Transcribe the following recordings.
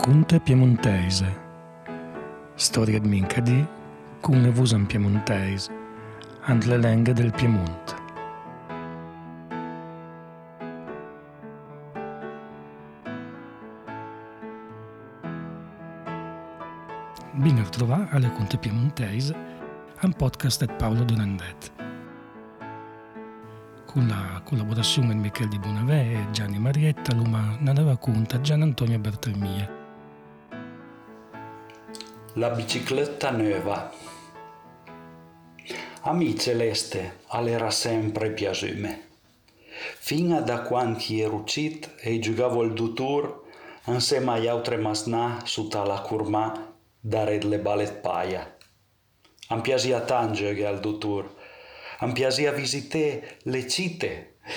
racconte piemontese. Storia di Mincadi, con le vusan piemontese, and le lenghe del Piemonte. Ben a trovare alle conte piemontese, un podcast di Paolo Donandet con la collaborazione di Michele Di Bonavè e Gianni Marietta, l'uma nella racconta Gian Antonio Bertelmia. La bicicletta nuova. A me Celeste all'era sempre piaciume. Fino a da quando ero uscito e giocavo al Dutour insieme agli altri masnà su la curma da red le ballet paia. Piaceva tanto giocare al Dutour, mi piaceva visitare le città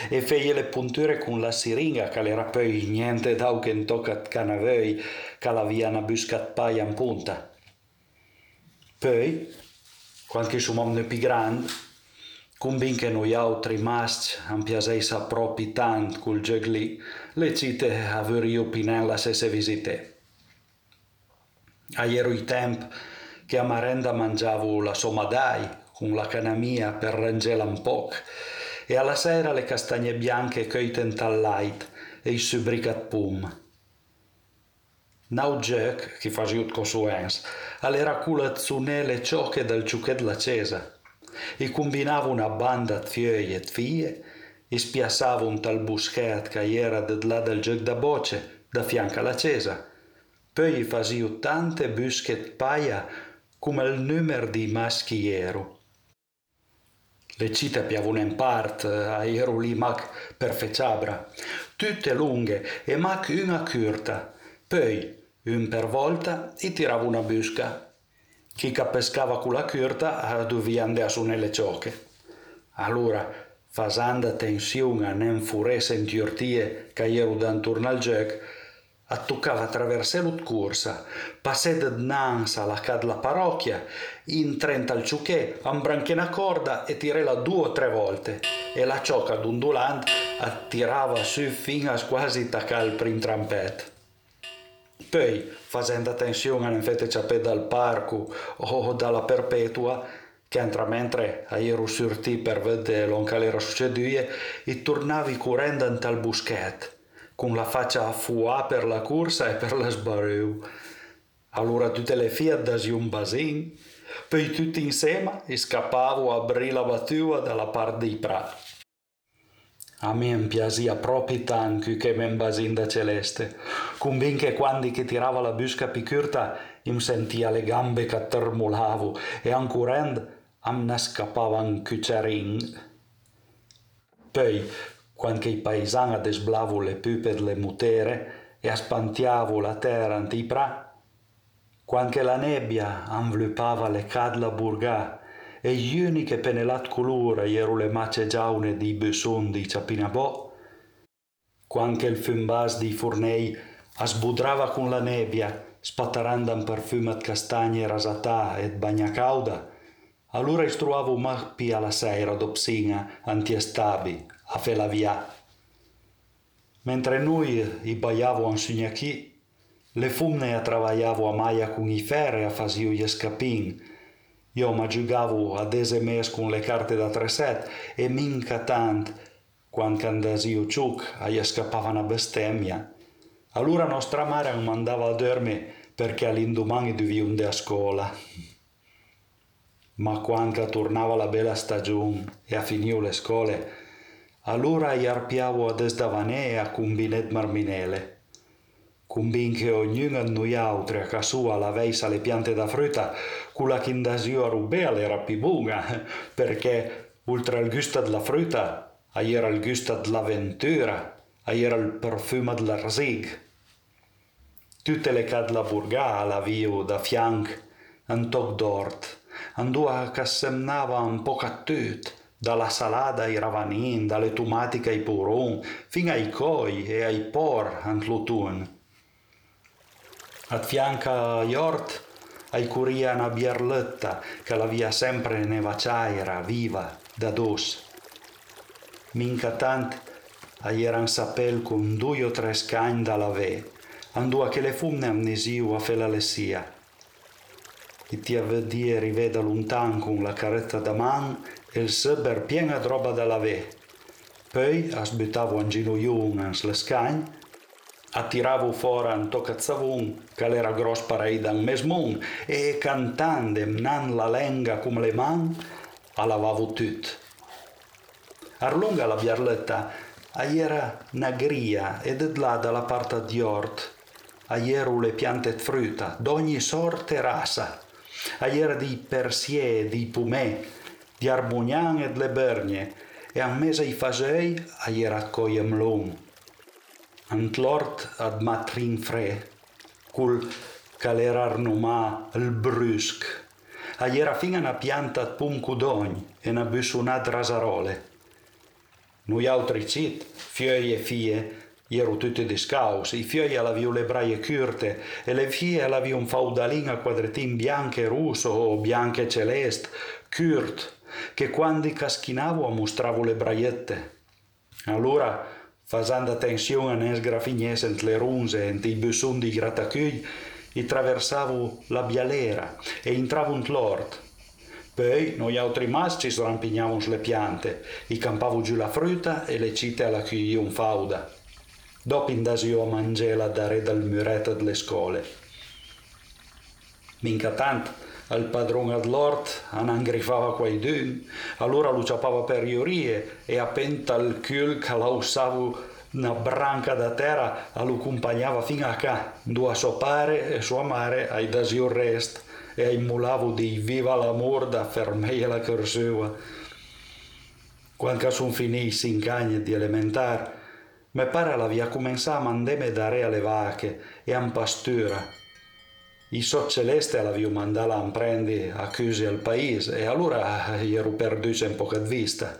e fare le punture con la siringa che era poi niente d'au che in tocca canavei che la via una buscat paia in punta. Poi, quando siamo più grandi, convin che noi altri maschi am piaceisa proprio tanto col gioco lì, le città avrei opinato la stessa visita. Aiero i tempi che a marenda mangiavo la somadai con la canamia per rangela un po' e alla sera le castagne bianche coite in light e i subricat pum. Nau gioc, che faceva consuens, all'era culla zunele ciocche del ciuchet la cesa, e combinava una banda di fioi e fie, e spiassava un tal buschet che era de là del gioc da boce, da fianca alla cesa. Poi faceva tante buschet paia come il numero di maschi ero. Le cite piavano in parte, ero lì mac per feciabra, tutte lunghe e mac una curta, poi un per volta e tirava una busca. Chi capescava con la curta doveva andare su nelle ciocche. Allora, fasanda tensione a non furesse in tiortie che ero danturno al gioc, attoccava attraverso l'utcorsa, passè da dinanzi alla cad la parrocchia, in trenta al ciuchè, ambranché una corda e tirela due o tre volte, e la ciocca dondolante attirava su fino a quasi taccare il prim trampet. Poi, facendo attenzione alle fette ciappe dal parco o dalla perpetua, che entra mentre ero sortì per vedere l'onca era succedue, e tornavi correndo in tal buschet, con la faccia a fuà per la corsa e per la sbareu. Allora tutte le Fiat dasi un basin, poi tutti insieme scappavo a la battua dalla parte di Pra. A me piaceva proprio tanto che mi basin da celeste, convin che quando che tirava la busca picurta mi sentia le gambe che termolavo e ancora am ne scappava un cuccerin. Poi, quando i paesani desblavo le pupe delle mutere e aspantiavo la terra antipra, quando la nebbia avvolpava le cadla burgà e gli uniche penelat colore erano le mace giaune di besson di Ciapinabò, quando il fumbas di fornei asbudrava con la nebbia, perfume di castagne rasatà e bagna cauda, allora istruavo mappi alla sera d'opsina antiestabi a fe la via. Mentre noi i baiavo a sugnacchi, le fumne a travagliavo a maia con i ferri a fasio gli scapin. Io ma giugavo a dese mes con le carte da treset e minca tant, quando andasio ciuc, a gli scappava una bestemmia. Allora nostra madre mi mandava a dormire perché all'indomani dovevo andare a scuola. Ma quando tornava la bella stagione e a finire le scuole, allora arpiavo a desdavanè e a combinet marminele. Combin che ognuno di noi altri a casa sua la veisa le piante da frutta, quella che indasio a rubele era più buona, perché oltre al gusto della frutta, era il gusto dell'avventura, era il profumo dell'arsig. Tutte le cad la burgà la vio da fianc, un toc d'ort, andò che semnava un po' a tutto, dalla salada ai ravanin, dalle tomatiche ai poron, fino ai coi e ai por ant l'autunno. A fianca a Jort ai curia una bierletta che la via sempre neva ciaira, viva, da dos. Minca tant a eran sapel con due o tre scagni da ve, andò che le fumne amnesiu a fe la lessia. E ti avvedie riveda lontan con la caretta da man e il seber piena di roba da lavè. Poi asbuttavo un ginocchione ans le scagn, attiravo fuori un tocazzavun, che era gros parei dan mesmun, e cantando nan la lenga come le man, a lavavo tutto. Arlunga la biarletta, a era nagria e de là dalla parte di ort, a ieru le piante frutta, d'ogni sorte rasa, a era di persie, di pumè, di arbugnan e le bergne, e a mesa i fasei a era coiem lung. Ant l'ort ad matrin fre, cul calerar numa il brusc, a era fin una pianta pum cudogn e una busunat rasarole. Noi altri cit, fioi e fie, ero tutti discaus, i fioi l'aviu le braie curte e le fie l'aviu un faudalin a quadretin bianche russo o bianche celeste, curt, che quando caschinavo mostravo le braiette. Allora, facendo attenzione a ne sgrafignesse le runze e i busson di grattacugli, e traversavo la bialera e entravo in l'ort. Poi noi altri maschi srampignavamo le piante, e campavo giù la frutta e le cite alla cui un fauda. Dopo indasio a mangiela dare dal muretto delle scole. Minca tanto, al padrone dell'ort anangrifava quaidun, allora lo ciapava per iorie e appenta che la usavo una branca da terra lo accompagnava fino a qua, dove suo pare e sua mare ai dasio rest e ai mulavo di viva l'amor da fermeia la corsua. Quando sono finiti in cagna di elementar, me pare la via cominciava a mandare dare alle vacche e a pastura. I so celeste l'avevo mandata a prendere a chiusi al paese e allora ero perduto in poca vista.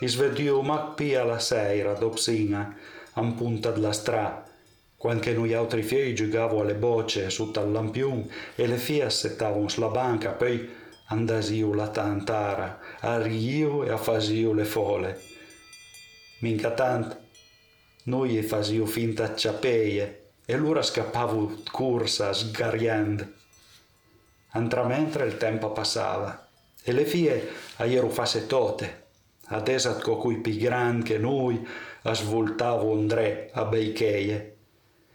I svedio macpia la sera, dopsina, a punta della stra, quando noi altri figli giocavo alle bocce sotto al lampione e le figlie assettavano sulla banca, poi andasio la tantara, a rio e a fasio le fole. Minca tant, noi fasio finta ciapeie e l'ora scappavo corsa, sgarriando. Antra mentre il tempo passava e le figlie a iero fasse tote, adesso con cui più grandi che noi svoltavo André a Beicheie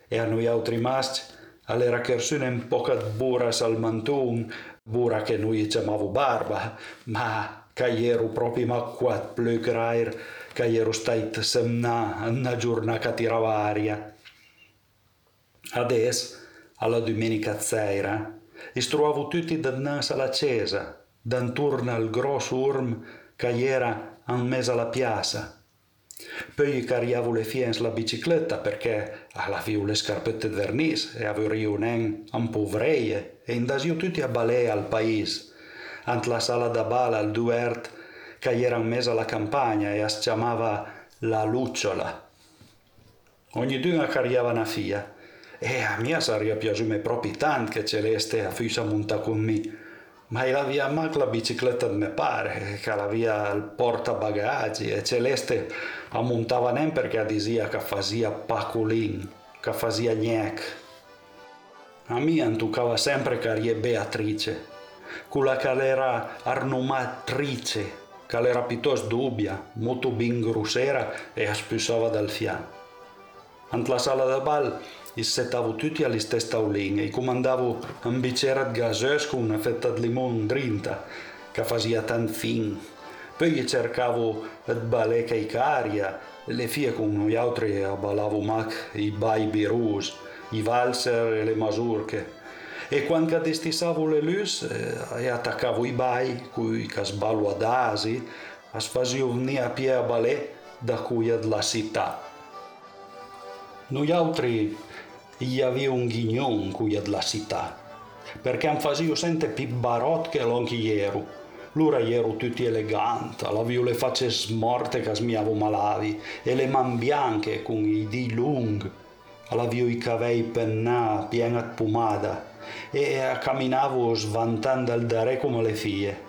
e a noi altri maschi all'era persone un po' buras al mantun, bura che noi chiamavo barba, ma che ero proprio ma quat più grair, che ero stait semna una giornata tiravaria. Adesso, alla domenica sera, istruavo tutti dinanzi alla chiesa, d'intorno al grosso urm che era in mezzo alla piazza. Poi cariavo le fie la bicicletta perché avevo le scarpette di vernice e avevo un po' vreie e indasio tutti a balè al paese, ant la sala da bala al duert che era in mezzo alla campagna e si chiamava la lucciola. Ogni due cariava una fia e a mia sarebbe piaciuto proprio tanto che Celeste a monta con me ma la via Mac la bicicletta me pare, che la via il portabagaggi e Celeste ammontava nem perché dizia che fazia paculin, che fazia gnec. A mia intucava sempre era Beatrice, quella che era arnomatrice, che era piuttosto dubbia, molto ben grossera e aspussava dal fianco. Ant la sala da bal i settavo tutti agli stessi taulini e comandavo un bicchiere di gaseus con una fetta di limone drinta, che faceva tan fin. Poi cercavo il balè che caria, le fie con noi altri ballavo mac i baby rouge, i valser e le masurche. E quando destissavo le luci eh, e attaccavo i bai, cui che sballo ad asi, facevo venire a piedi a balè da cui della città. Noi altri hi havia un cuia della città, perché han fasio sente più barot che l'on che ero. L'ora ero tutti eleganti, l'avevo le facce smorte che smiavo malavi, e le man bianche con i di lunghi, l'avevo i cavei pennà piena di pomada, e camminavo svantando al dare come le fie.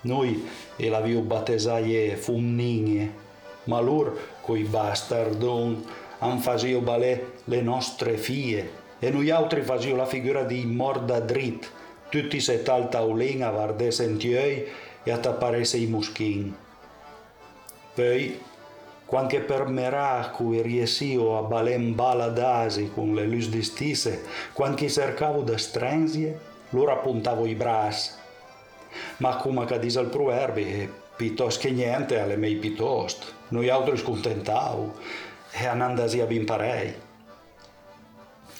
Noi e l'avevo battesaie fumnigne, ma loro coi bastardon han fasio balè le nostre fie e noi altri fasio la figura di morda drit, tutti se tal taulin a vardè sentioi e a tapparese i muschin. Poi, quanche per miracoli riesio a balem bala d'asi con le lus di stisse, quanche cercavo da strenzie, loro appuntavo i bracci. Ma come dice il proverbio, piuttosto che niente, alle mei piuttosto. Noi altri scontentavo e andasi a bin parei.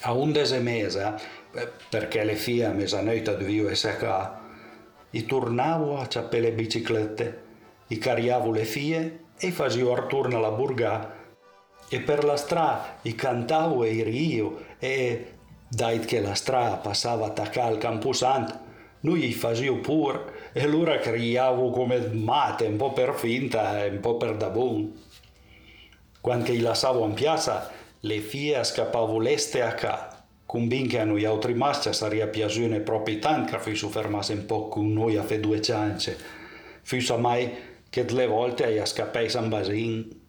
A un dese mese, perché le fie a mezzanotte dovevo essere qua, i tornavo a ciappe le biciclette, i cariavo le fie e facevo ritorno alla burga e per la strada i cantavo e i rio e dait che la strada passava attaccata al Camposanto noi gli facevo pure e allora criavo come mate, un po' per finta e un po' per da Quando gli lasciavo in piazza, le fie scappavo l'este a ca. Convinche a noi altri maschi sarebbe piaciuto proprio tanto che fui fermasse un po' con noi a fare due ciance. Fui mai che delle volte gli scappai San Basin.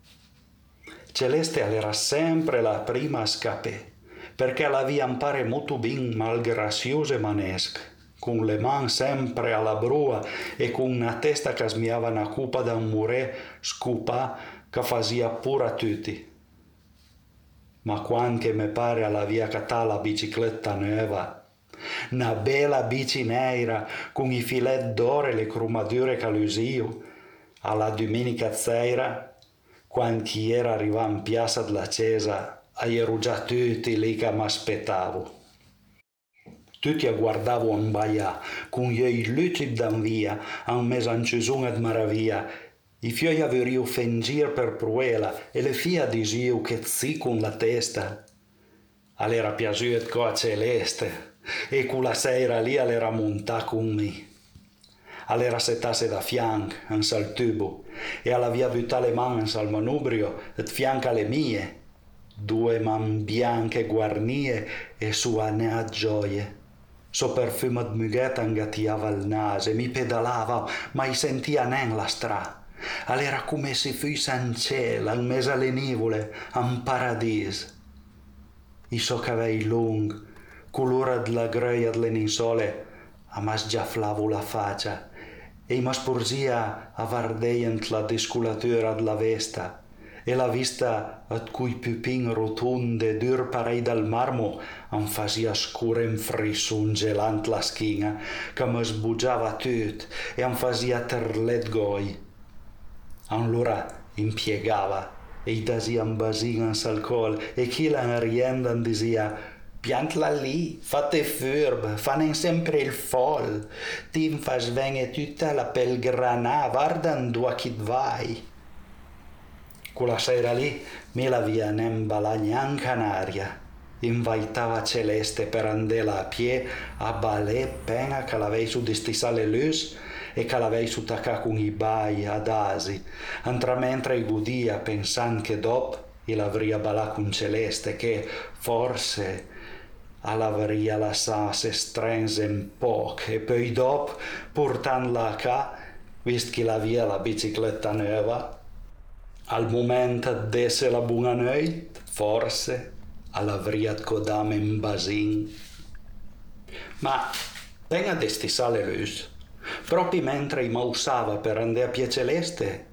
Celeste era sempre la prima a scappare, perché la via impare molto ben malgraziose manesche con le mani sempre alla brua e con una testa che smiava una cupa da un mure scupa che fazia pure a tutti. Ma quando mi pare alla via catà la bicicletta nuova, una bella bici nera con i filet d'oro e le crumature che l'usio, alla domenica sera, quando era arrivato in piazza della Cesa, ero già tutti lì che mi aspettavo. Tutti guardavo in baia, con gli occhi lucidi d'anvia, en mes anciusung et maravia. I fioi averio fengir per pruela, e le fia disiu che zi con la testa. All'era piaciuto co celeste, e con la sera lì all'era montà con me. All'era settasse da fianco, in sal tubo, e alla via butta le mani in sal manubrio, et fianca le mie, due man bianche guarnie e sua nea gioie. So perfumo di mughetta ingattiava il naso e mi pedalava, ma sentia nen la strada. all'era come se fosse in cielo, al mese alle nivole, in paradiso. I suoi cavei lunghi, colore della greia delle ninsole, amas già flavo la faccia, e mas porzia a vardeiant la desculatura della vesta, e la vista ad cui pupin rotonde dur parei dal marmo, an fasia scure in frisun gelant la schina, che mas bugiava tut, e an fasia terlet goi. Allora impiegava e i dasi am basin s'alcool e chi la riendan disia piantla lì, fate furb, fanen sempre il fol, tim fas venge tutta la pelgrana, vardan dua chit vai quella sera lì me la via nembalagna in Canaria. Invaitava celeste per andela a pie a balè pena che l'avei su sale lus e che l'avei su tacca con i bai ad asi, antra mentre godia pensando che dopo il avria balà con celeste che forse all'avria lasciasse strense un po' e poi dopo portandola a ca, visto che la via la bicicletta nuova, al momento d'essere la buona noi, forse all'avriat codame in basin. Ma ben a desti sale lus, proprio mentre mi usava per andare a Pie Celeste,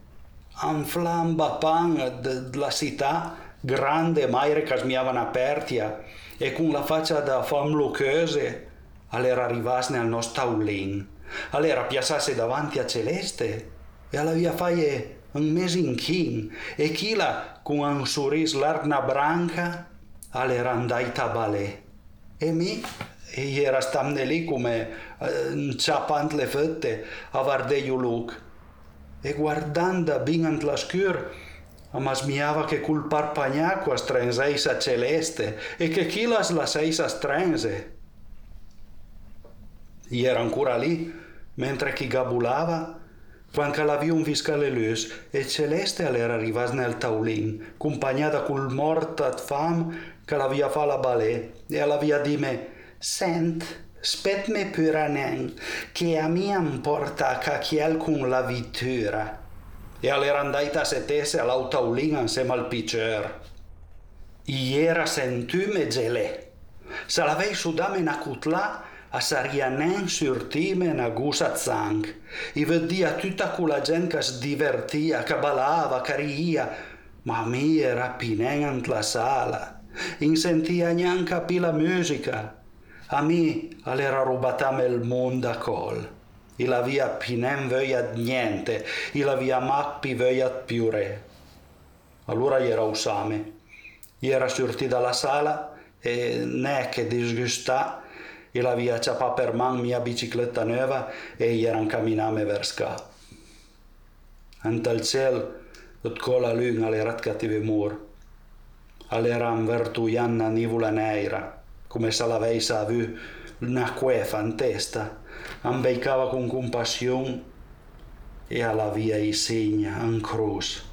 un flamba pan della città grande maire che smiavano apertia e con la faccia da fam lucchese all'era arrivasse al nostro taulin, all'era piazzasse davanti a Celeste e alla via faie un mes inchin, e chila con un sorriso largo na branca alle randaita balè. E mi era stamne lì come uh, ciapant le fette a vardeio look. E guardando bingant la scur, ma smiava che col parpagnaco a celeste e che chilas la seisa strense. I era ancora lì, mentre chi gabulava, quando l'avia un fiscale lus e Celeste era arrivata nel taulin, accompagnata col mortat fam che l'avia fa la balè e l'avia di me Sent spet me pyranen, che amiam porta ca caciel cum la vitura. E alerandaitas se tese alautaulingan se malpicer. Iera sentume gele. Salavei sudamen acutla, asarianen surtimen agusa zank. I vedia tuta cula genkas divertia, cabalava, caria, ma mi mira pinenant la sala. in Insentia neanca pila musica, A me all'era rubatame il mondo a col. Il avia pinen vöiat niente, il avia mappi vöiat più re. Allora era usame. Era sorti dalla sala e ne che disgusta, il avia ciappa per man mia bicicletta nuova e eran camminame vers ca. Anta il ciel, ut cola lung all'erat cattive mur. All'eran vertuianna nivula neira, come se l'avesse avu una cuefa in testa, ambeicava con compassione e alla via i segna in cruz